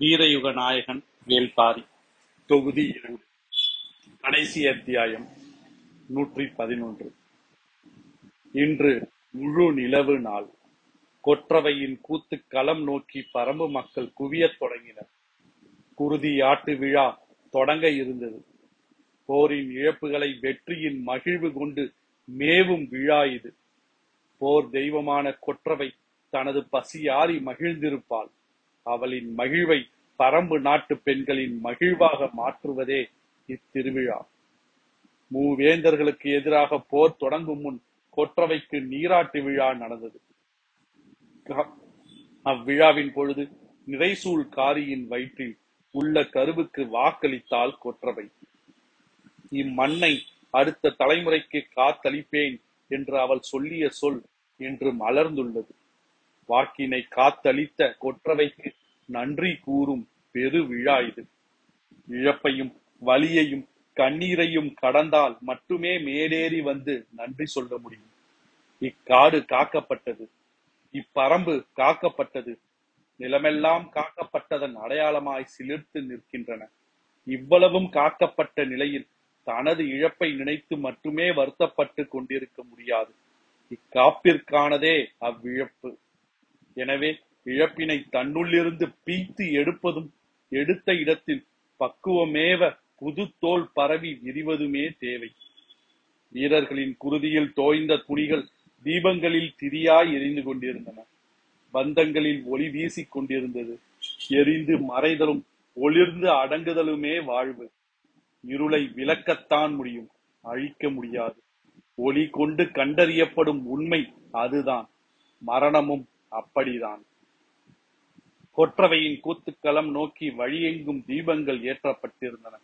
வீரயுக நாயகன் வேல்பாரி. தொகுதி இரண்டு. கடைசி அத்தியாயம் நூற்றி பதினொன்று. இன்று முழு நிலவு நாள். கொற்றவையின் கூத்து களம் நோக்கி பரம்பு மக்கள் குவியத் தொடங்கினர். குருதி ஆட்டு விழா தொடங்க இருந்தது. போரின் இழப்புகளை வெற்றியின் மகிழ்வு கொண்டு மேவும் விழா இது. போர் தெய்வமான கொற்றவை தனது பசியாறி மகிழ்ந்திருப்பாள். அவளின் மகிழ்வை பரம்பு நாட்டு பெண்களின் மகிழ்வாக மாற்றுவதே இத்திருவிழா. மூவேந்தர்களுக்கு எதிராக போர் தொடங்கும் முன் கொற்றவைக்கு நீராட்டு விழா நடந்தது. அவ்விழாவின் பொழுது நிறைசூல் காரியின் வயிற்றில் உள்ள கருவுக்கு வாக்களித்தால் கொற்றவை. இம்மண்ணை அடுத்த தலைமுறைக்கு காத்தளிப்பேன் என்று அவள் சொல்லிய சொல் என்று மலர்ந்துள்ளது. வாக்கினை காத்தளித்த கொற்றவைக்கு நன்றி கூறும் பெரு விழா இது. இழப்பையும் வலியையும் கண்ணீரையும் கடந்தால் மட்டுமே மேலேறி வந்து நன்றி சொல்ல முடியும். இக்காடு காக்கப்பட்டது இப்பரம்பு காக்கப்பட்டது நிலமெல்லாம் காக்கப்பட்டதன் அடையாளமாய் சிலிர்த்து நிற்கின்றன. இவ்வளவும் காக்கப்பட்ட நிலையில் தனது இழப்பை நினைத்து மட்டுமே வருத்தப்பட்டு கொண்டிருக்க முடியாது. இக்காப்பிற்கானதே அவ்விழப்பு. எனவே இழப்பினை தன்னுள்ளிருந்து பீத்து எடுப்பதும் எடுத்த இடத்தில் பக்குவமேவ புது தோல் பரவி விரிவதுமே தேவை. வீரர்களின் குருதியில் தோய்ந்த துணிகள் தீபங்களில் திரியாய் எரிந்து கொண்டிருந்தன. பந்தங்களில் ஒளி வீசிக் கொண்டிருந்தது. எரிந்து மறைதலும் ஒளிர்ந்து அடங்குதலுமே வாழ்வு. இருளை விளக்கத்தான் முடியும். அழிக்க முடியாது. ஒளி கொண்டு கண்டறியப்படும் உண்மை அதுதான். மரணமும் அப்படிதான். கொற்றவையின் கூத்துக்களம் நோக்கி வழியெங்கும் தீபங்கள் ஏற்றப்பட்டிருந்தன.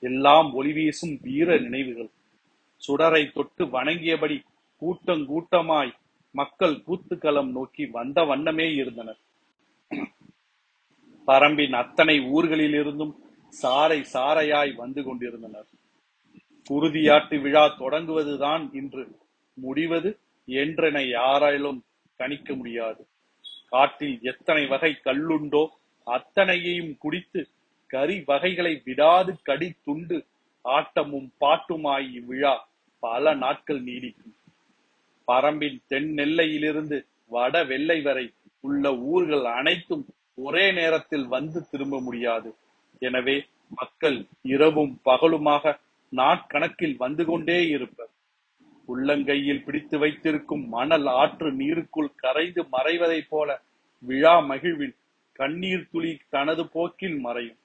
எல்லாம் ஒளிவீசும் வீர நினைவுகள். சுடரை தொட்டு வணங்கியபடி கூட்டங்கூட்டமாய் மக்கள் கூத்துக்களம் நோக்கி வந்த வண்ணமே இருந்தனர். பரம்பின் அத்தனை ஊர்களிலிருந்தும் சாரை சாரையாய் வந்து கொண்டிருந்தனர். குருதியாட்டு விழா தொடங்குவதுதான் இன்று. முடிவது என்றென யாராலும் கணிக்க முடியாது. காட்டில் எத்தனை வகை கல்லுண்டோ அத்தனையையும் குடித்து கறி வகைகளை விடாது கடி துண்டு ஆட்டமும் பாட்டுமாய் இவ்விழா பல நாட்கள் நீடிக்கும். பரம்பின் தென் நெல்லையிலிருந்து வட வெள்ளை வரை உள்ள ஊர்கள் அனைத்தும் ஒரே நேரத்தில் வந்து திரும்ப முடியாது. எனவே மக்கள் இரவும் பகலுமாக நாட்கணக்கில் வந்து கொண்டே இருப்பர். உள்ளங்கையில் பிடித்து வைத்திருக்கும் மணல் ஆற்று நீருக்குள் கரைந்து மறைவதைப் போல விழா மகிழ்வில் கண்ணீர் துளி தனது போக்கில் மறையும்.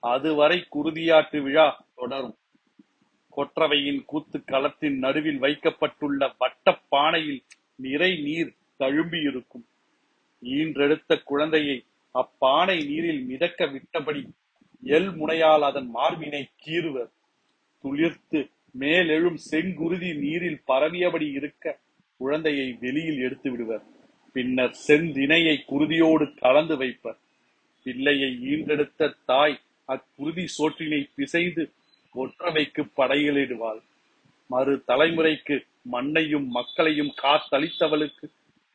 அதுவரை குருதியாட்டு விழா தொடரும். கொற்றவையின் கூத்து களத்தின் நடுவில் வைக்கப்பட்டுள்ள வட்ட பானையில் நிறை நீர் தழும்பி இருக்கும் ஈன்றெடுத்த குழந்தையை அப்பானை நீரில் மிதக்க விட்டபடி எல் முனையால் அதன் மார்பினை கீறுவர். துளிர்த்து மேலெழும் செங்குருதி நீரில் பரவியபடி இருக்க குழந்தையை வெளியில் எடுத்து விடுவர். பின்னர் செந்தினையை குருதியோடு கலந்து வைப்பர். பிள்ளையை ஈன்றெடுத்த தாய் அக்குருதி சோற்றினை பிசைந்து ஒற்றவைக்கு படையிலிடுவாள். மறு தலைமுறைக்கு மண்ணையும் மக்களையும் காத்தளித்தவளுக்கு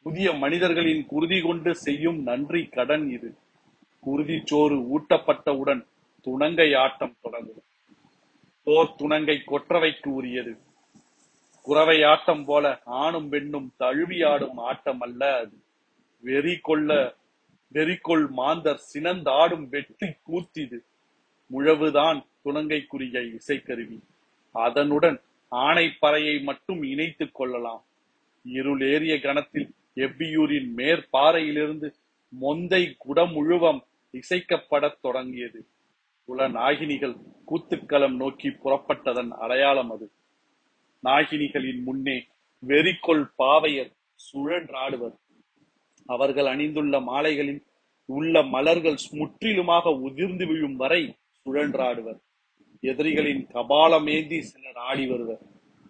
புதிய மனிதர்களின் குருதி கொண்டு செய்யும் நன்றி கடன் இது. குருதி சோறு ஊட்டப்பட்டவுடன் துணங்கை ஆட்டம் தொடங்கும். போர் துணங்கை கொற்றவைக்கு உரியது குறவை ஆட்டம் போல ஆணும் பெண்ணும் தழுவியாடும் ஆட்டம் அல்ல அது. வெறி கொள்ள வெறிக்கொள் மாந்தர் சினந்தாடும் வெற்றி கூத்திது முழவுதான் துணங்கைக்குரிய இசைக்கருவி. அதனுடன் ஆணைப்பறையை மட்டும் இணைத்துக் கொள்ளலாம். இருளேறிய கணத்தில் எவ்வியூரின் மேற்பாறையிலிருந்து மொந்தை குடமுழுவம் இசைக்கப்படத் தொடங்கியது. குல நாகினிகள் கூத்துக்களம் நோக்கி புறப்பட்டதன் அடையாளம் அது. நாகினிகளின் முன்னே வெறிக்கொள் பாவையர் சுழன்றாடுவர். அவர்கள் அணிந்துள்ள மாலைகளில் உள்ள மலர்கள் முற்றிலுமாக உதிர்ந்து விழும் வரை சுழன்றாடுவர். எதிரிகளின் கபாலமேந்தி சிலர் ஆடி வருவர்.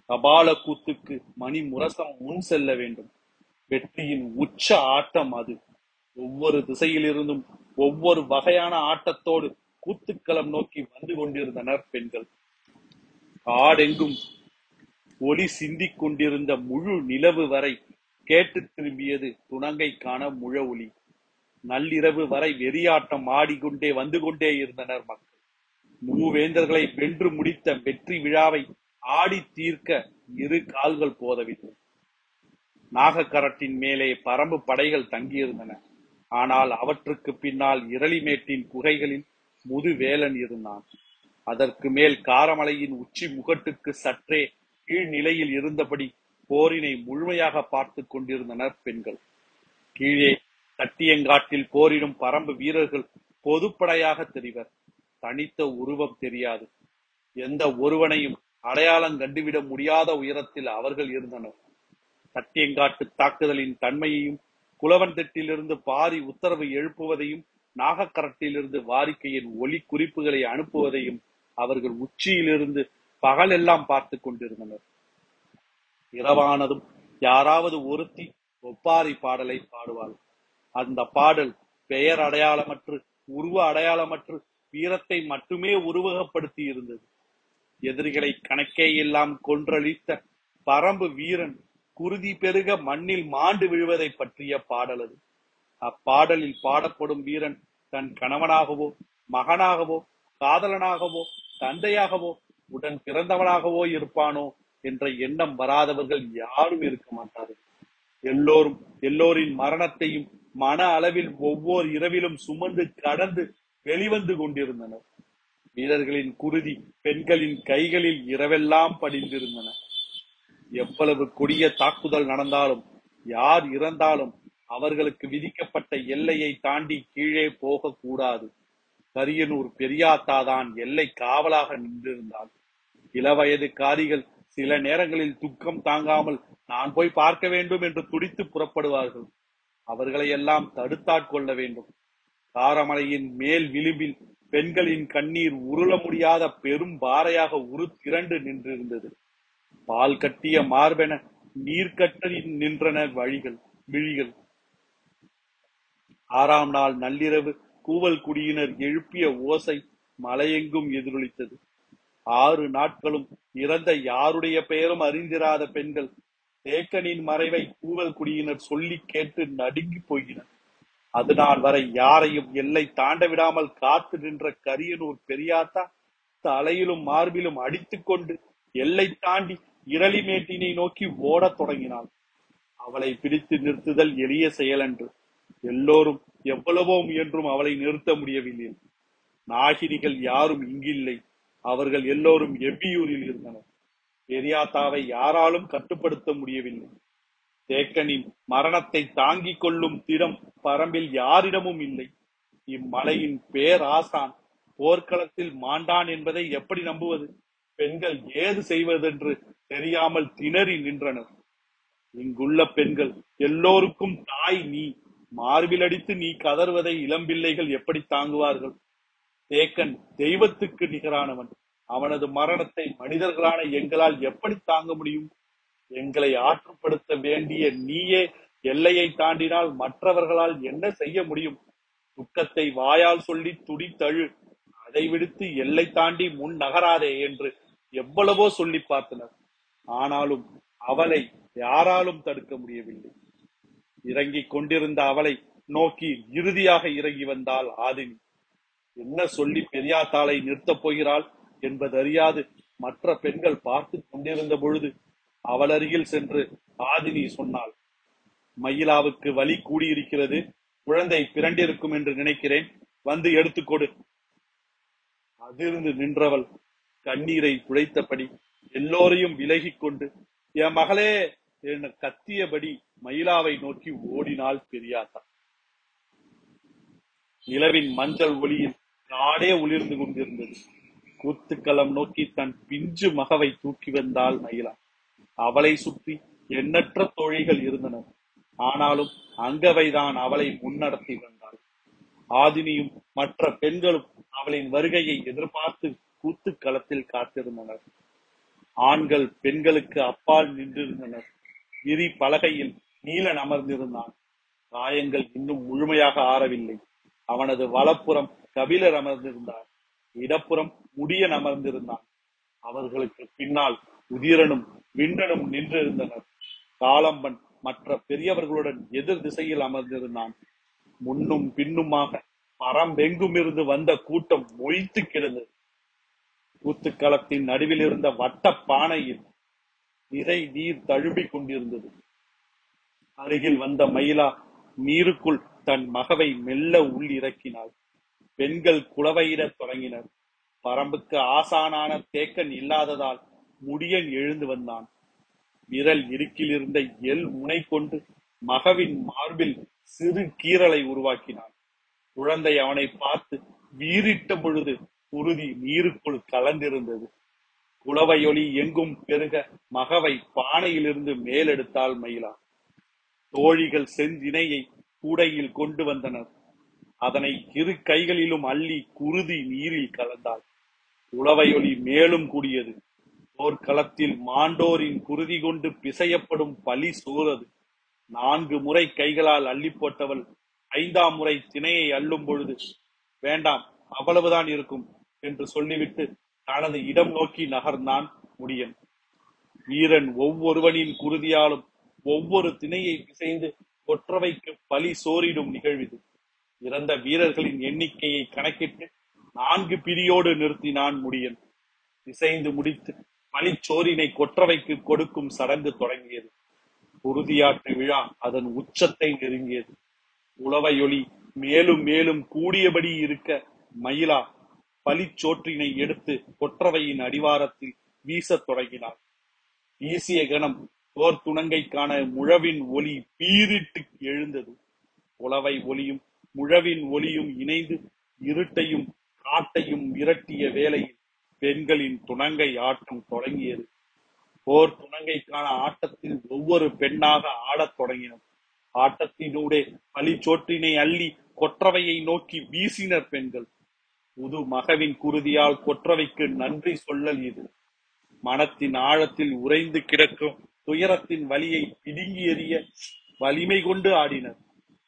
கபால கூத்துக்கு மணி முரசம் முன் செல்ல வேண்டும். வெற்றியின் உச்ச ஆட்டம் அது. ஒவ்வொரு திசையிலிருந்தும் ஒவ்வொரு வகையான ஆட்டத்தோடு கூத்துக்களம் நோக்கி வந்து கொண்டிருந்தனர் பெண்கள். காடெங்கும் ஒளி சிந்திக் கொண்டிருந்த முழு நிலவு வரை கேட்டு திரும்பியது துணங்கை காண முழ ஒளி நள்ளிரவு வரை வெறியாட்டம் ஆடிக்கொண்டே வந்து கொண்டே இருந்தனர் மக்கள். மூவேந்தர்களை வென்று முடித்த வெற்றி விழாவை ஆடி தீர்க்க இரு கால்கள் போதவில்லை. நாகக்கரட்டின் மேலே பரம்பு படைகள் தங்கியிருந்தன. ஆனால் அவற்றுக்கு பின்னால் இரளிமேட்டின் குகைகளில் முதுவேலன் இருந்தான் அதற்கு மேல் காரமலையின் உச்சி முகட்டுக்கு சற்றே கீழ்நிலையில் இருந்தபடி போரினை முழுமையாக பார்த்து கொண்டிருந்தனர் பெண்கள். கீழே கட்டியங்காட்டில் போரிடும் பரம்பு வீரர்கள் பொதுப்படையாக தெரிவர். தனித்த உருவம் தெரியாது. எந்த ஒருவனையும் அடையாளம் கண்டுவிட முடியாத உயரத்தில் அவர்கள் இருந்தனர். தட்டியங்காட்டு தாக்குதலின் தன்மையையும் குலவன் திட்டிலிருந்து பாரி உத்தரவு எழுப்புவதையும் நாகக்கரட்டிலிருந்து வாரிக்கையின் ஒலி குறிப்புகளை அனுப்புவதையும் அவர்கள் உச்சியிலிருந்து பகலெல்லாம் பார்த்து கொண்டிருந்தனர். இரவானதும் யாராவது ஒருத்தி ஒப்பாரி பாடலை பாடுவாள். அந்த பாடல் பெயர் அடையாளமற்று உருவ அடையாளமற்று வீரத்தை மட்டுமே உருவகப்படுத்தி இருந்தது எதிரிகளை கணக்கே எல்லாம் கொன்றழித்த பரம்பு வீரன் குருதி பெருக மண்ணில் மாண்டு விழுவதை பற்றிய பாடல் அது. அப்பாடலில் பாடப்படும் வீரன் தன் கணவனாகவோ மகனாகவோ காதலனாகவோ தந்தையாகவோ உடன் பிறந்தவனாகவோ இருப்பானோ என்ற எண்ணம் வராதவர்கள் யாரும் இருக்க மாட்டார்கள். எல்லோரும் எல்லோரின் மரணத்தையும் மன அளவில் ஒவ்வொரு இரவிலும் சுமந்து கடந்து வெளிவந்து கொண்டிருந்தனர். வீரர்களின் குருதி பெண்களின் கைகளில் இரவெல்லாம் படிந்திருந்தன. எவ்வளவு கொடிய தாக்குதல் நடந்தாலும் யார் இறந்தாலும் அவர்களுக்கு விதிக்கப்பட்ட எல்லையை தாண்டி கீழே போகக்கூடாது. கரியனூர் பெரியாத்தாதான் எல்லை காவலாக நின்றிருந்தாள். இளவயது காரிகள் சில நேரங்களில் துக்கம் தாங்காமல் நான் போய் பார்க்க வேண்டும் என்று துடித்து புறப்படுவார்கள். அவர்களை எல்லாம் தடுத்தாட்கொள்ள வேண்டும். காரமலையின் மேல் விளிம்பில் பெண்களின் கண்ணீர் உருள முடியாத பெரும் பாறையாக உரு திரண்டு நின்றிருந்தது. பால் கட்டிய மார்பென நீர்க்கட்டி நின்றன வழிகள் விழிகள். ஆறாம் நாள் நள்ளிரவு கூவல் குடியினர் எழுப்பிய ஓசை மலையெங்கும் எதிரொலித்தது. ஆறு நாட்களும் இறந்த யாருடைய பெயரும் அறிந்திராத பெண்கள் தேக்கனின் மறைவை கூவல் குடியினர் சொல்லி கேட்டு நடுங்கி போயினர். அதனால் வரை யாரையும் எல்லை தாண்ட விடாமல் காத்து நின்ற கரியனூர் பெரியாத்தா தலையிலும் மார்பிலும் அடித்துக்கொண்டு எல்லை தாண்டி இரளிமேட்டினை நோக்கி ஓடத் தொடங்கினாள். அவளை பிடித்து நிறுத்துதல் எளிய செயலன்று. எல்லோரும் எவ்வளவோ முயன்றும் அவளை நிறுத்த முடியவில்லை. நாகினிகள் யாரும் இங்கில்லை. அவர்கள் எல்லோரும் எவ்வியூரில் இருந்தனர். பெரியாத்தாவை யாராலும் கட்டுப்படுத்த முடியவில்லை. தேக்கனின் மரணத்தை தாங்கிக் கொள்ளும் திடம் பரம்பில் யாரிடமும் இல்லை. இம்மலையின் பேராசான் போர்க்களத்தில் மாண்டான் என்பதை எப்படி நம்புவது? பெண்கள் ஏது செய்வதென்று தெரியாமல் திணறி நின்றனர். இங்குள்ள பெண்கள் எல்லோருக்கும் தாய் நீ. மார்பில் அடித்து நீ கதர்வதை இளம்பிள்ளைகள் எப்படி தாங்குவார்கள்? தேக்கன் தெய்வத்துக்கு நிகரானவன். அவனது மரணத்தை மனிதர்களான எங்களால் எப்படி தாங்க முடியும்? எங்களை ஆற்றுப்படுத்த வேண்டிய நீயே எல்லையை தாண்டினால் மற்றவர்களால் என்ன செய்ய முடியும்? துக்கத்தை வாயால் சொல்லி துடித்தழு. அதை விடுத்து எல்லை தாண்டி முன் நகராதே என்று எவ்வளவோ சொல்லி பார்த்தனர். ஆனாலும் அவளை யாராலும் தடுக்க முடியவில்லை. இறங்கிக் கொண்டிருந்த அவளை நோக்கி இறுதியாக இறங்கி வந்தாள் ஆதினி. என்ன சொல்லி பெரியாத்தாளை நிறுத்தப் போகிறாள்? என்பதறியாது மற்ற பெண்கள் பார்த்து கொண்டிருந்த பொழுது அவள் அருகில் சென்று ஆதினி சொன்னாள் மயிலாவுக்கு வலி கூடியிருக்கிறது. குழந்தை பிறண்டிருக்கும் என்று நினைக்கிறேன். வந்து எடுத்துக்கொடு அதிர்ந்து நின்றவள் கண்ணீரை துடைத்தபடி எல்லோரையும் விலகிக் கொண்டு என் மகளே என கத்தியபடி மயிலாவை நோக்கி ஓடினாள் பெரியாத்தா நிலவின் மஞ்சள் ஒளியில் காடே ஒளிர்ந்து கொண்டிருந்தது. கூத்துக்களம் நோக்கி தன் பிஞ்சு மகவை தூக்கி வந்தாள் மயிலா. அவளை சுற்றி எண்ணற்ற தோழிகள் இருந்தனர். ஆனாலும் அங்கவைதான் அவளை முன்னடத்தி வந்தாள். ஆதினியும் மற்ற பெண்களும் அவளின் வருகையை எதிர்பார்த்து கூத்துக்களத்தில் காத்திருந்தனர். ஆண்கள் பெண்களுக்கு அப்பால் நின்றிருந்தனர். விரி பலகையில் நீலன் அமர்ந்திருந்தான். காயங்கள் இன்னும் முழுமையாக ஆறவில்லை. அவனது வலப்புறம் கபிலர் அமர்ந்திருந்தார். இடப்புறம் முடியன் அமர்ந்திருந்தான். அவர்களுக்கு பின்னால் உதிரனும் விண்டனும் நின்றிருந்தனர். காலம்பன் மற்ற பெரியவர்களுடன் எதிர் திசையில் அமர்ந்திருந்தான். முன்னும் பின்னுமாக பரம்பெங்குமிருந்து வந்த கூட்டம் மொய்த்து கிடந்தது. கூத்துக்களத்தின் நடுவில் இருந்த வட்ட பானையில் நிறை நீர் தழும்பிக் கொண்டிருந்தது. அருகில் வந்த மயிலா நீருக்குள் தன் மகவை மெல்ல உள் இறக்கினாள். பெண்கள் குளவையிடத் தொடங்கினர். பரம்புக்கு ஆசானான தேக்கன் இல்லாததால் முடியன் எழுந்து வந்தான். விரல் இருக்கிலிருந்த எல் முனை கொண்டு மகவின் மார்பில் சிறு கீறலை உருவாக்கினான். குழந்தை அவனை பார்த்து வீறிட்ட பொழுது உறுதி நீருக்குள் கலந்திருந்தது. குளவையொலி எங்கும் பெருக மகவை பானையிலிருந்து மேலெடுத்தாள் மயிலா. தோழிகள் செந்தினையை கூடையில் கொண்டு வந்தனர். அதனை இரு கைகளிலும் அள்ளி குருதி நீரில் கலந்தாள். உளவையொலி மேலும் கூடியது. போர்க்களத்தில் மாண்டோரின் குருதி கொண்டு பிசையப்படும் பலி சோறது நான்கு முறை கைகளால் அள்ளி போட்டவள் ஐந்தாம் முறை திணையை அள்ளும் பொழுது வேண்டாம் அவ்வளவுதான் இருக்கும் என்று சொல்லிவிட்டு தனது இடம் நோக்கி நகர்ந்தான் முடியன். வீரன் ஒவ்வொருவனின் குருதியாலும் ஒவ்வொரு திணையை பிசைந்து கொற்றவைக்கு பலி சோரிடும் நிகழ்வு இறந்த வீரர்களின் எண்ணிக்கையை கணக்கிட்டு நான்கு பிரியோடு நிறுத்தினான் முடியன். இசைந்து முடித்து பழிச்சோரினை கொற்றவைக்கு கொடுக்கும் சடங்கு தொடங்கியது. உறுதியாட்டு விழா அதன் உச்சத்தை நெருங்கியது. உளவையொலி மேலும் மேலும் கூடியபடி இருக்க மயிலா பழிச்சோற்றினை எடுத்து கொற்றவையின் அடிவாரத்தில் வீசத் தொடங்கினார் வீசிய கணம் போர் துணங்கைக்கான முழவின் ஒலி பீரிட்டு எழுந்தது. உளவை ஒளியும் முழவின் ஒலியும் இணைந்து இருட்டையும் காட்டையும் விரட்டிய வேளையில் பெண்களின் துணங்கை ஆட்டம் தொடங்கியது. போர் துணங்கைக்கான ஆட்டத்தில் ஒவ்வொரு பெண்ணாக ஆடத் தொடங்கினர் ஆட்டத்தினூடே பழிச்சோற்றினை அள்ளி கொற்றவையை நோக்கி வீசினர் பெண்கள். புது மகவின் குருதியால் கொற்றவைக்கு நன்றி சொல்லல் இது. மனத்தின் ஆழத்தில் உறைந்து கிடக்கும் துயரத்தின் வலியை பிடுங்கி எறிய வலிமை கொண்டு ஆடினர்.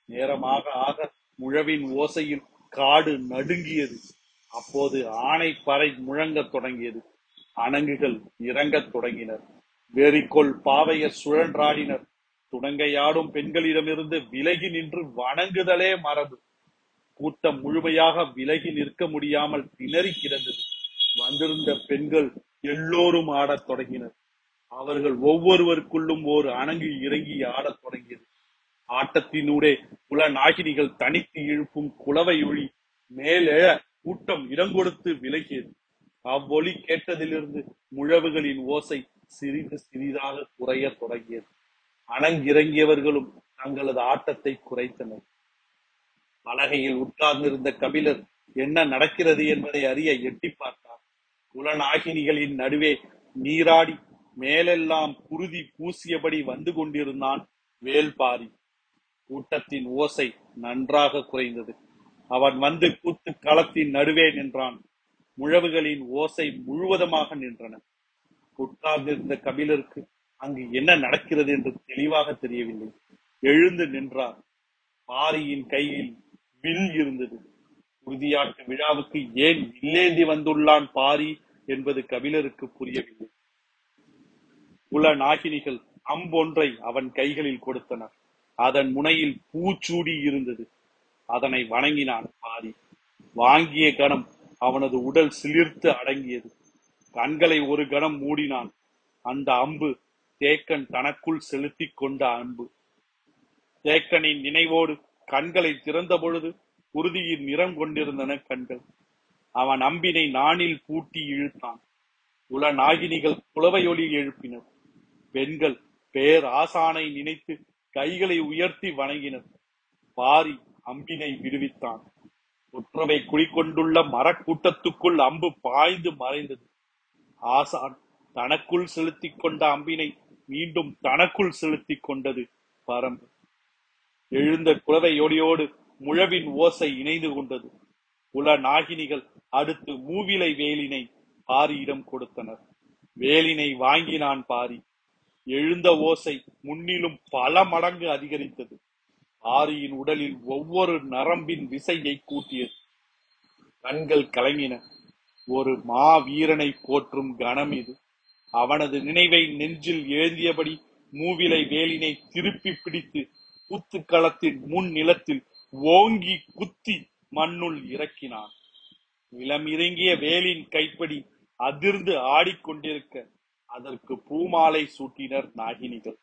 நேரமாக ஆக முழவின் ஓசையில் காடு நடுங்கியது. அப்போது ஆணை பறை முழங்கத் தொடங்கியது. அணங்குகள் இறங்கத் தொடங்கினர். வெறிக்கொள் பாவையர் சுழன்றாடினர். துணங்கையாடும் பெண்களிடமிருந்து விலகி நின்று வணங்குதலே மரபு. கூட்டம் முழுமையாக விலகி நிற்க முடியாமல் திணறி கிடந்தது. வந்திருந்த பெண்கள் எல்லோரும் ஆடத் தொடங்கினர். அவர்கள் ஒவ்வொருவருக்குள்ளும் ஒரு அணங்கு இறங்கி ஆடத் தொடங்கியது. ஆட்டத்தினூடே குல நாகினிகள் தனித்து இழுக்கும் குளவை ஒளி மேலே கூட்டம் இடங்கொடுத்து விலகியது. அவ்வொலி கேட்டதிலிருந்து முழவுகளின் ஓசை சிறிது சிறிதாக குறையத் தொடங்கியது. அணங்கிறங்கியவர்களும் தங்களது ஆட்டத்தை குறைத்தனர். பலகையில் உட்கார்ந்திருந்த கபிலர் என்ன நடக்கிறது என்பதை அறிய எட்டி பார்த்தார். குலநாகினிகளின் நடுவே நீராடி மேலெல்லாம் குருதி பூசியபடி வந்து கொண்டிருந்தான் வேல்பாரி. கூட்டத்தின் ஓசை நன்றாக குறைந்தது. அவன் வந்து கூத்து களத்தின் நடுவே நின்றான். முழவுகளின் ஓசை முழுவதுமாக நின்றன. உட்கார்ந்திருந்த கபிலருக்கு அங்கு என்ன நடக்கிறது என்று தெளிவாக தெரியவில்லை. எழுந்து நின்றார். பாரியின் கையில் வில் இருந்தது. உறுதியாட்டு விழாவுக்கு ஏன் வில்லேந்தி வந்துள்ளான் பாரி என்பது கபிலருக்கு புரியவில்லை. குல நாகினிகள் அம்பொன்றை அவன் கைகளில் கொடுத்தனர் அதன் முனையில் பூச்சூடி இருந்தது. அதனை வணங்கினான் பாரி. வாங்கிய கணம் அவனது உடல் சிலிர்த்து அடங்கியது. கண்களை ஒரு கணம் மூடினான். அந்த அம்பு தேக்கன் தனக்குள் செலுத்திக் கொண்ட அம்பு. தேக்கனின் நினைவோடு கண்களை திறந்த பொழுது குருதியின் நிறம் கொண்டிருந்தன கண்கள். அவன் அம்பினை நானில் பூட்டி இழுத்தான். உல நாகினிகள் குளவையொலி எழுப்பினர் பெண்கள் பேர் ஆசானை நினைத்து கைகளை உயர்த்தி வணங்கினர். பாரி அம்பினை விடுவித்தான். ஒற்றவை குடிக்கொண்டுள்ள மரக்கூட்டத்துக்குள் அம்பு பாய்ந்து மறைந்தது. ஆசான் தனக்குள் செலுத்திக் கொண்ட அம்பினை மீண்டும் தனக்குள் செலுத்திக் கொண்டது பரம்பு. எழுந்த குலவையோடியோடு முழவின் ஓசை இணைந்து கொண்டது. குல நாகினிகள் அடுத்து மூவிலை வேலினை பாரியிடம் கொடுத்தனர். வேலினை வாங்கினான் பாரி. எழுந்த ஓசை முன்னிலும் பல மடங்கு அதிகரித்தது. பாரியின் உடலில் ஒவ்வொரு நரம்பின் விசையை கூட்டியது. கண்கள் கலங்கின. ஒரு மா வீரனை போற்றும் கணம் இது. அவனது நினைவை நெஞ்சில் எழுதியபடி மூவிலை வேலினை திருப்பி பிடித்து கூத்துக்களத்தின் முன் நிலத்தில் ஓங்கி குத்தி மண்ணுள் இறக்கினான். நிலம் இறங்கிய வேலின் கைப்படி அதிர்ந்து ஆடிக்கொண்டிருக்க அதற்கு பூமாலை சூட்டினர் நாகினிகள்.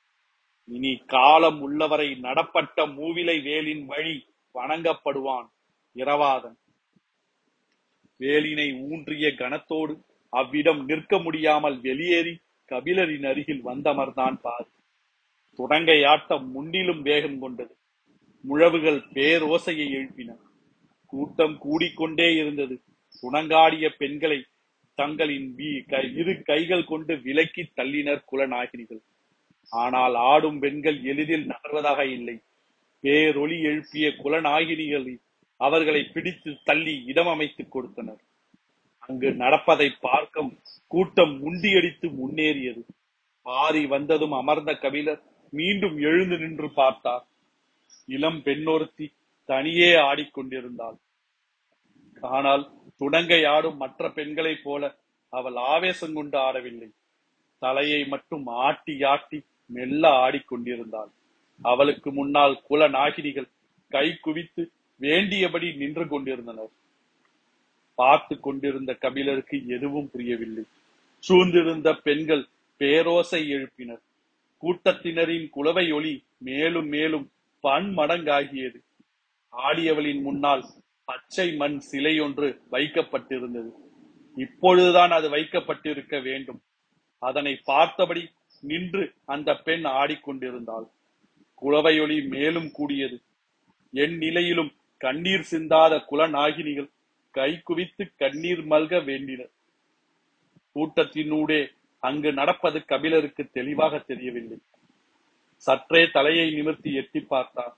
இனி காலம் உள்ளவரை நடப்பட்ட மூவிலை வேலின் வழி வணங்கப்படுவான் இரவாதன். வேலினை ஊன்றிய கணத்தோடு அவ்விடம் நிற்க முடியாமல் வெளியேறி கபிலரின் அருகில் வந்தமர்தான் பார். துடங்கையாட்டம் முன்னிலும் வேகம் கொண்டது. முழவுகள் பேரோசையை எழுப்பின. கூட்டம் கூடிக்கொண்டே இருந்தது. துணங்காடிய பெண்களை தங்களின் கை- இரு கைகள் கொண்டு விலக்கி தள்ளினர் குலநாகினிகள் ஆனால் ஆடும் பெண்கள் எளிதில் நகர்வதாக இல்லை. பேரொளி எழுப்பிய குலநாகினிகள் அவர்களை பிடித்து தள்ளி இடம் அமைத்துக் கொடுத்தனர். அங்கு நடப்பதை பார்க்க கூட்டம் முண்டியடித்து முன்னேறியது. பாரி வந்ததும் அமர்ந்த கபிலர் மீண்டும் எழுந்து நின்று பார்த்தார். இளம் பெண்ணொருத்தி தனியே ஆடிக்கொண்டிருந்தாள். ஆனால் துடங்கை ஆடும் மற்ற பெண்களைப் போல அவள் ஆவேசம் கொண்டு ஆடவில்லை. தலையை மட்டும் ஆட்டி ஆட்டி மெல்ல ஆடிக்கொண்டிருந்தாள். அவளுக்கு முன்னால் குல நாகினிகள் கை குவித்து வேண்டியபடி நின்று கொண்டிருந்தனர். பார்த்து கொண்டிருந்த கபிலருக்கு எதுவும் புரியவில்லை. சூழ்ந்திருந்த பெண்கள் பேரோசை எழுப்பினர். கூட்டத்தினரின் குலவை ஒளி மேலும் மேலும் பன்மடங்காகியது. ஆடியவளின் முன்னால் பச்சை மண் சிலை ஒன்று வைக்கப்பட்டிருந்தது. இப்பொழுதுதான் அது வைக்கப்பட்டிருக்க வேண்டும். அதனை பார்த்தபடி நின்று அந்த பெண் ஆடிக்கொண்டிருந்தாள். குளவையொளி மேலும் கூடியது. என் நிலையிலும் கண்ணீர் சிந்தாத குலநாகினிகள் கை குவித்து கண்ணீர் மல்க வேண்டினர். கூட்டத்தினூடே அங்கு நடப்பது கபிலருக்கு தெளிவாக தெரியவில்லை. சற்றே தலையை நிமிர்த்தி எட்டி பார்த்தார்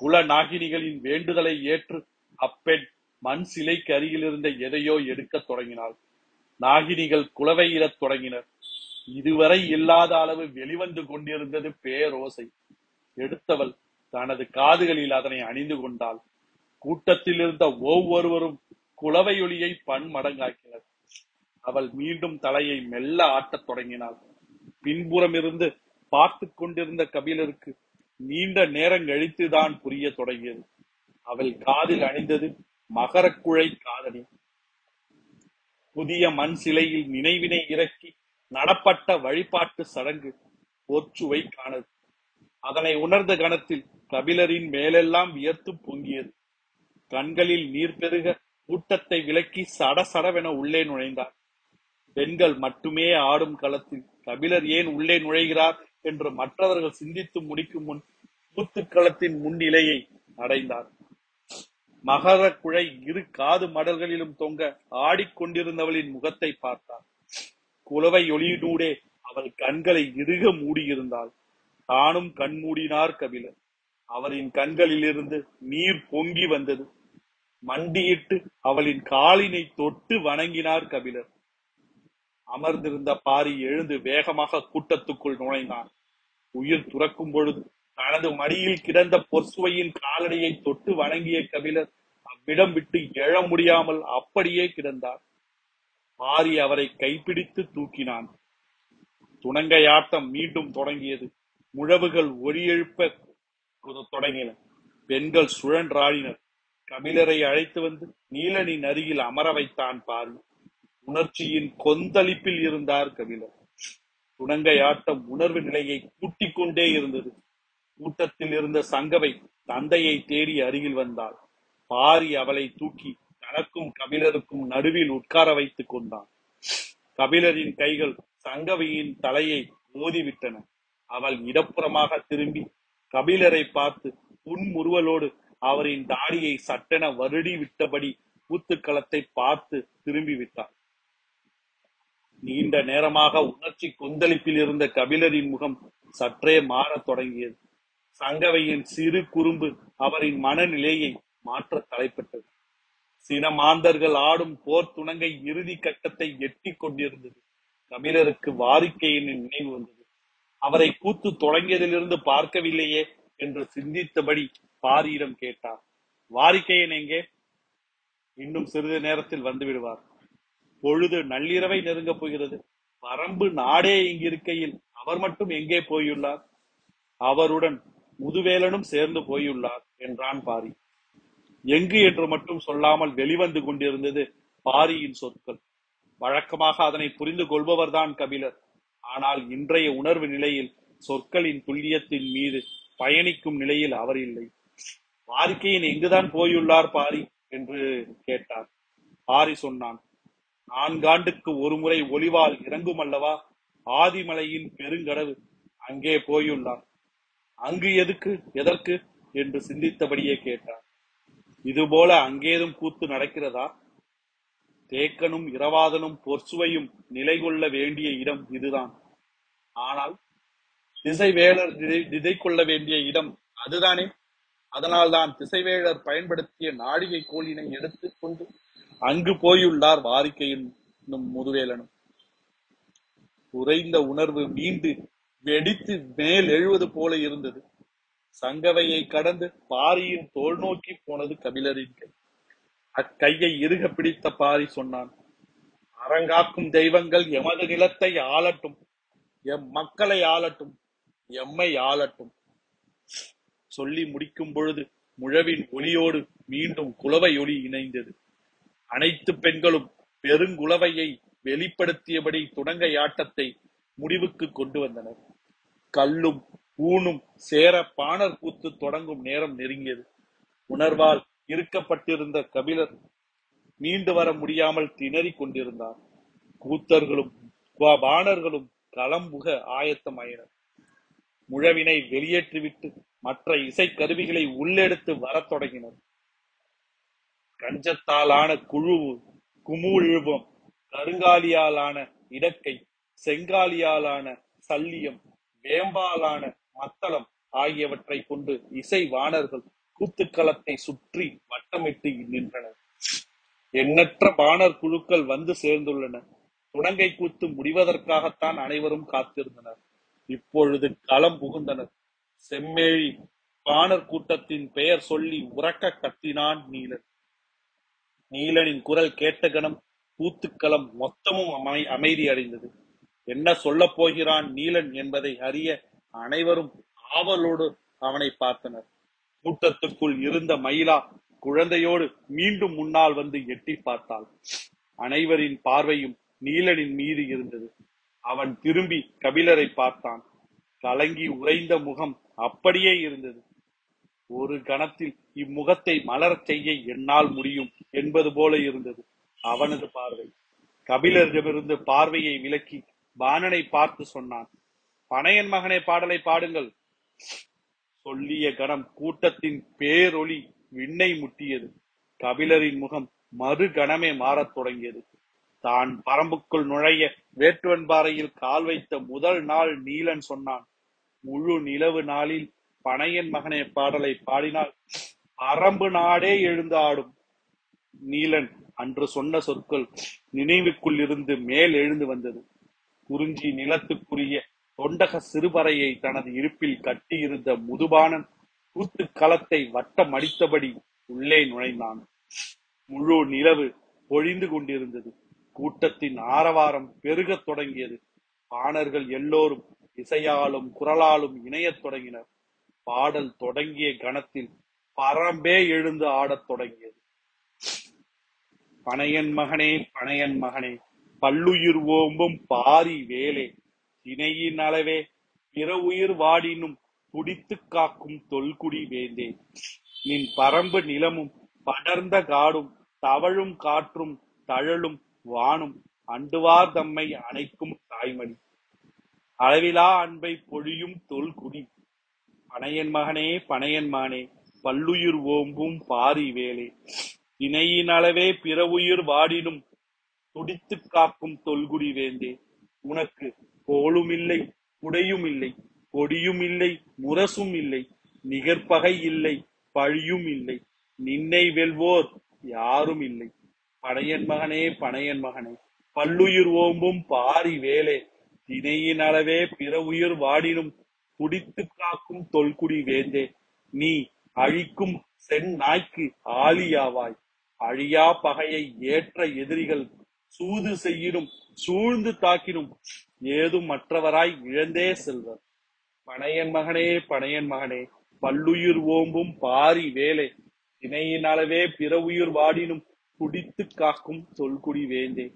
குலநாகினிகளின் வேண்டுதலை ஏற்று அப்பெண் மண் சிலைக்கு அருகில் இருந்த எதையோ எடுக்கத் தொடங்கினாள். நாகினிகள் குலவையிடத் தொடங்கினர். இதுவரை இல்லாத அளவு வெளிவந்து கொண்டிருந்தது பேரோசை. எடுத்தவள் தனது காதுகளில் அதனை அணிந்து கொண்டாள். கூட்டத்தில் இருந்த ஒவ்வொருவரும் குலவையொலியை பன்மடங்காக்கினர். அவள் மீண்டும் தலையை மெல்ல ஆட்டத் தொடங்கினாள். பின்புறம் இருந்து பார்த்து கொண்டிருந்த கபிலருக்கு நீண்ட நேரம் கழித்துதான் புரிய தொடங்கியது. அவள் காதில் அணிந்தது மகரக்குழை காதணி. புதிய மண் சிலையில் நினைவினை இறக்கி நடப்பட்ட வழிபாட்டு சடங்கு ஒற்றுவை காணது அதனை உணர்ந்த கணத்தில் கபிலரின் மேலெல்லாம் வியர்த்து பொங்கியது. கண்களில் நீர் பெருக கூட்டத்தை விலக்கி சடசடவென உள்ளே நுழைந்தார் பெண்கள் மட்டுமே ஆடும் களத்தில் கபிலர் ஏன் உள்ளே நுழைகிறார் என்று மற்றவர்கள் சிந்தித்து முடிக்கும் முன் கூத்துக்களத்தின் முன்னிலையை அடைந்தார். மகர குழை இரு காது மடல்களிலும் தொங்க ஆடிக்கொண்டிருந்தவளின் முகத்தை பார்த்தார். குலவை ஒளியினூடே அவள் கண்களை இறுக மூடியிருந்தாள். தானும் கண்மூடினார் கபிலர். அவரின் கண்களிலிருந்து நீர் பொங்கி வந்தது. மண்டியிட்டு அவளின் காலினை தொட்டு வணங்கினார் கபிலர். அமர்ந்திருந்த பாரி எழுந்து வேகமாக கூட்டத்துக்குள் நுழைந்தான். உயிர் துறக்கும் பொழுது தனது மடியில் கிடந்த பொற்சுவையின் காலடியை தொட்டு வணங்கிய கபிலர் அவ்விடம் விட்டு எழ முடியாமல் அப்படியே கிடந்தார். பாரி அவரை கைப்பிடித்து தூக்கினான். துணங்கையாட்டம் மீண்டும் தொடங்கியது. முழவுகள் ஒளியெழுப்ப தொடங்கின. பெண்கள் சுழன்றாடினர். கபிலரை அழைத்து வந்து நீலனின் அருகில் அமர வைத்தான் பாரி. உணர்ச்சியின் கொந்தளிப்பில் இருந்தார் கபிலர். துணங்கையாட்டம் உணர்வு நிலையை கூட்டிக் கொண்டே இருந்தது. கூட்டத்தில் இருந்த சங்கவை தந்தையை தேடி அருகில் வந்தாள். பாரி அவளை தூக்கி தனக்கும் கபிலருக்கும் நடுவில் உட்கார வைத்துக் கொண்டான். கபிலரின் கைகள் சங்கவையின் தலையை மோதிவிட்டன. அவள் இடப்புறமாக திரும்பி கபிலரை பார்த்து புன்முறுவலோடு அவரின் தாடியை சட்டென வருடி விட்டபடி கூத்துக்களத்தை பார்த்து திரும்பி விட்டாள் நீண்ட நேரமாக உணர்ச்சி கொந்தளிப்பில் இருந்த கபிலரின் முகம் சற்றே மாறத் தொடங்கியது. சங்கவையின் சிறு குறும்பு அவரின் மனநிலையை மாற்ற தலைப்பட்டது. சின மாந்தர்கள் ஆடும் போர் துணங்கை இறுதி கட்டத்தை எட்டிக் கொண்டிருந்தது. கபிலருக்கு வாரிக்கையின் நினைவு வந்தது. அவரை கூத்து தொடங்கியதிலிருந்து பார்க்கவில்லையே என்று சிந்தித்தபடி பாரியிடம் கேட்டார். வாரிக்கையன் எங்கே? இன்னும் சிறிது நேரத்தில் வந்து விடுவார். பொழுது நள்ளிரவை நெருங்கப் போகிறது. வரம்பு நாடே இங்கிருக்கையில் அவர் மட்டும் எங்கே போயுள்ளார்? அவருடன் முதுவேலனும் சேர்ந்து போயுள்ளார் என்றான் பாரி. எங்கு என்று மட்டும் சொல்லாமல் வெளிவந்து கொண்டிருந்தது பாரியின் சொற்கள். வழக்கமாக அதனை புரிந்து கொள்பவர்தான் கபிலர். ஆனால் இன்றைய உணர்வு நிலையில் சொற்களின் துல்லியத்தின் மீது பயணிக்கும் நிலையில் அவர் இல்லை. வாரிக்கையின் எங்குதான் போயுள்ளார் பாரி? என்று கேட்டார். பாரி சொன்னான் நான்காண்டுக்கு ஒருமுறை ஒளிவால் இறங்கும் அல்லவா? ஆதிமலையின் பெருங்கடவு அங்கே போயுள்ளார் அங்கு எதுக்கு? எதற்கு? என்று சிந்தித்தபடியே கேட்டார் இதுபோல அங்கேதும் கூத்து நடக்கிறதா? தேக்கனும் இரவாதனும் பொற்சுவையும் நிலை கொள்ள வேண்டிய இடம் இதுதான். ஆனால் திசைவேளர் நிதை கொள்ள வேண்டிய இடம் அதுதானே? அதனால்தான் திசைவேளர் பயன்படுத்திய நாழிகை கோலினை எடுத்துக் கொண்டு அங்கு போயுள்ளார் வாரிக்கையின் முதுவேலனும். உறைந்த உணர்வு மீண்டு வெடித்து மேல் எழுவது போல இருந்தது. சங்கவையை கடந்து பாரியின் தோல் நோக்கி போனது கபிலரின் கை. அக்கையை இறுக பிடித்த பாரி சொன்னான் அரங்காக்கும் தெய்வங்கள் எமது நிலத்தை ஆளட்டும் எம் மக்களை ஆளட்டும் எம்மை ஆளட்டும். சொல்லி முடிக்கும் பொழுது முழவின் ஒளியோடு மீண்டும் குலவை ஒளி இணைந்தது. அனைத்து பெண்களும் பெருங்குலவையை வெளிப்படுத்தியபடி துணங்கை ஆட்டத்தை முடிவுக்கு கொண்டு வந்தனர். கல்லும் ஊனும் சேர பாணர் கூத்து தொடங்கும் நேரம் நெருங்கியது. உணர்வால் இருக்கப்பட்டிருந்த கபிலர் மீண்டு வர முடியாமல் திணறிக் கொண்டிருந்தார். கூத்தர்களும் பாணர்களும் களம்புக ஆயத்தமாயினர். முழவினை வெளியேற்றிவிட்டு மற்ற இசைக்கருவிகளை உள்ளெடுத்து வரத் தொடங்கினர். கஞ்சத்தாலான குழுவு குமுழுவம் கருங்காலியாலான இடக்கை செங்காலியாலான சல்லியம் வேம்பாலான மத்தளம் ஆகியவற்றை கொண்டு இசை வாணர்கள் கூத்துக்களத்தை சுற்றி வட்டமிட்டு நின்றனர். எண்ணற்ற பாணர் குழுக்கள் வந்து சேர்ந்துள்ளன. துணங்கை கூத்து முடிவதற்காகத்தான் அனைவரும் காத்திருந்தனர். இப்பொழுது களம் புகுந்தனர். செம்மேழி பாணர் கூட்டத்தின் பெயர் சொல்லி உறக்க கத்தினான் நீலன். நீலனின் குரல் கேட்ட கணம் கூத்துக்களம் மொத்தமும் அமை அமைதி அடைந்தது. என்ன சொல்ல போகிறான் நீலன் என்பதை அறிய அனைவரும் ஆவலோடு அவனை பார்த்தனர். கூட்டத்துக்குள் இருந்த மயிலா குழந்தையோடு மீண்டும் முன்னால் வந்து எட்டி பார்த்தாள். அனைவரின் பார்வையும் நீலனின் மீது இருந்தது. அவன் திரும்பி கபிலரை பார்த்தான். கலங்கி உறைந்த முகம் அப்படியே இருந்தது. ஒரு கணத்தில் இம்முகத்தை மலரச் செய்ய என்னால் முடியும் என்பது போல இருந்தது. அவனது பார்வை. கபிலரிடமிருந்து பார்வையை விலக்கி பாணனை பார்த்து சொன்னான் பனையன் மகனே பாடலை பாடுங்கள். சொல்லிய கணம் கூட்டத்தின் பேரொளி விண்ணை முட்டியது. கபிலரின் முகம் மறு கணமே மாறத் தொடங்கியது. தான் பரம்புக்குள் நுழைய வேட்டுவன்பாறையில் கால் வைத்த முதல் நாள் நீலன் சொன்னான். முழு நிலவு நாளில் பனையன் மகனே பாடலை பாடினால் அரம்பு நாடே எழுந்தாடும். நீலன் அன்று சொன்ன சொற்கள் நினைவுக்குள் இருந்து மேல் எழுந்து வந்தது. குறிஞ்சி நிலத்துக்குரிய தொண்டக சிறுபறையை தனது இருப்பில் கட்டியிருந்த முதுபானன் கூத்து களத்தை வட்டம் அடித்தபடி உள்ளே நுழைந்தான். முழு நிலவு பொழிந்து கொண்டிருந்தது. கூட்டத்தின் ஆரவாரம் பெருகத் தொடங்கியது. பாணர்கள் எல்லோரும் இசையாலும் குரலாலும் இணையத் தொடங்கினர். பாடல் தொடங்கிய கணத்தில் பரம்பே எழுந்து ஆடத் தொடங்கியது. பனையன் மகனே பனையன் மகனே பல்லுயிர் ஓம்பும் பாரி வேலே இணையின் அளவே பிற உயிர் வாடினும் துடித்து காக்கும் தொல்குடி வேந்தே. நின் பரம்பு நிலமும் படர்ந்த காடும் தவழும் காற்றும் தழலும் வானும் அண்டுவார் தம்மை அணைக்கும் தாய்மணி அளவிலா அன்பை பொழியும் தொல்குடி பனையன் மகனே பனையன் மானே பல்லுயிர் ஓம்பும் பாரி வேலே. இணையின் அளவே பிறவுயிர் வாடினும் துடித்துக் காக்கும் தொல்குடி வேந்தே. உனக்கு கோளும் இல்லை குடையும் இல்லை கொடியும் இல்லை முரசும் இல்லை நிகர்பகை இல்லை பழியும் இல்லை நின்னை வெல்வோர் யாரும் இல்லை பனையன் மகனே பனையன் மகனே பல்லுயிர் ஓம்பும் பாரி வேலே. இணையின் அளவே பிற உயிர் வாடினும் துடித்து காக்கும் தொல்குடி வேந்தே நீ அழிக்கும் சென் நாய்க்கு ஆலியாவாய். அழியா பகையை ஏற்ற எதிரிகள் சூது செய்யினும் சூழ்ந்து தாக்கினும் ஏதும் மற்றவராய் இழந்தே செல்வர். பனையன் மகனே பனையன் மகனே பல்லுயிர் ஓம்பும் பாரி வேலை. இணையின் அளவே பிற உயிர் வாடினும் துடித்து காக்கும் தொல்குடி வேந்தே.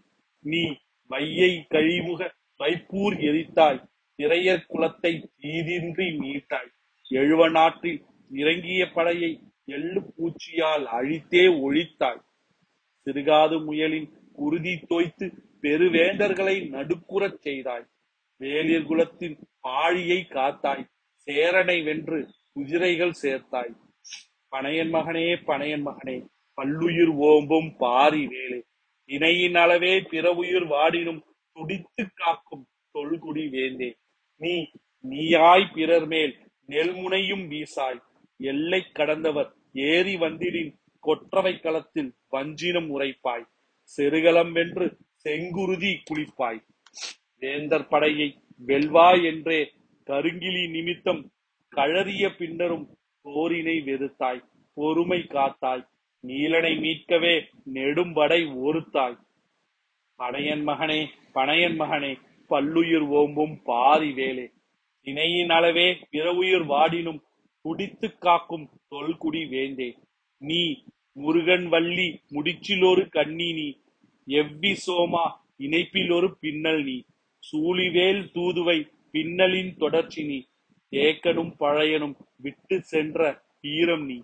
நீ மையை கழிமுக வைப்பூர் எரித்தாய். இறையர் குலத்தை தீதின்றி மீட்டாய். எழுவ நாட்டில் இறங்கிய படையை எள்ளு பூச்சியால் அழித்தே ஒழித்தாய். சிறுகாது முயலின் குருதி தோய்த்து பெருவேந்தர்களை நடுக்குறச் செய்தாய். வேலியர் குலத்தின் பாழியை காத்தாய். சேரனை வென்று குதிரைகள் சேர்த்தாய். பனையன் மகனே பனையன் மகனே பல்லுயிர் ஓம்பும் பாரி வேலே. இணையின் அளவே பிற உயிர் வாடினும் துடித்து காக்கும் தொல்குடி வேந்தே. நீ நீயாய் பிறர் மேல் நெல்முனையும் வீசாய். எல்லை கடந்தவர் ஏறி வந்திடின் கொற்றவை களத்தில் வஞ்சினம் உரைப்பாய். செருகலம் வென்று செங்குருதி குளிப்பாய். வேந்தர் படையை வெல்வாய் என்றே கருங்கிலி நிமித்தம் கழறிய பின்னரும் போரினை வெறுத்தாய். பொறுமை காத்தாய். நீலனை மீட்கவே நெடும்படை ஒருத்தாய் பனையன் மகனே பனையன் மகனே பல்லுயிர் ஓம்பும் பாரி வேலே. இணையின் அளவே பிறவுயிர் வாடினும் துடித்து காக்கும் தொல்குடி வேந்தே. நீ முருகன் வள்ளி முடிச்சிலொரு கண்ணி நீ. எவ்வி சோமா இணைப்பிலொரு பின்னல் நீ. சூழிவேல் தூதுவை பின்னலின் தொடர்ச்சி நீ. ஏக்கனும் பழையனும் விட்டு சென்ற வீரம் நீ.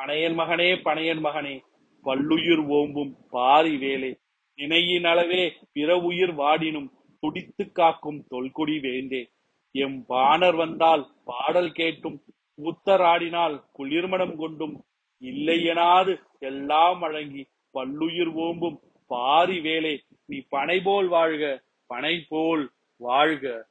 பனையன் மகனே பனையன் மகனே பல்லுயிர் ஓம்பும் பாரி வேலே. இணையின் அளவே பிற உயிர் வாடினும் துடித்து காக்கும் தொல்குடி வேண்டே. எம் வானர் வந்தால் பாடல் கேட்டும் உத்தராடினால் குளிர்மணம் கொண்டும். இல்லையெனாது எல்லாம் வழங்கி பல்லுயிர் ஓம்பும் பாரி வேலே. நீ பனை போல் வாழ்க பனை போல் வாழ்க.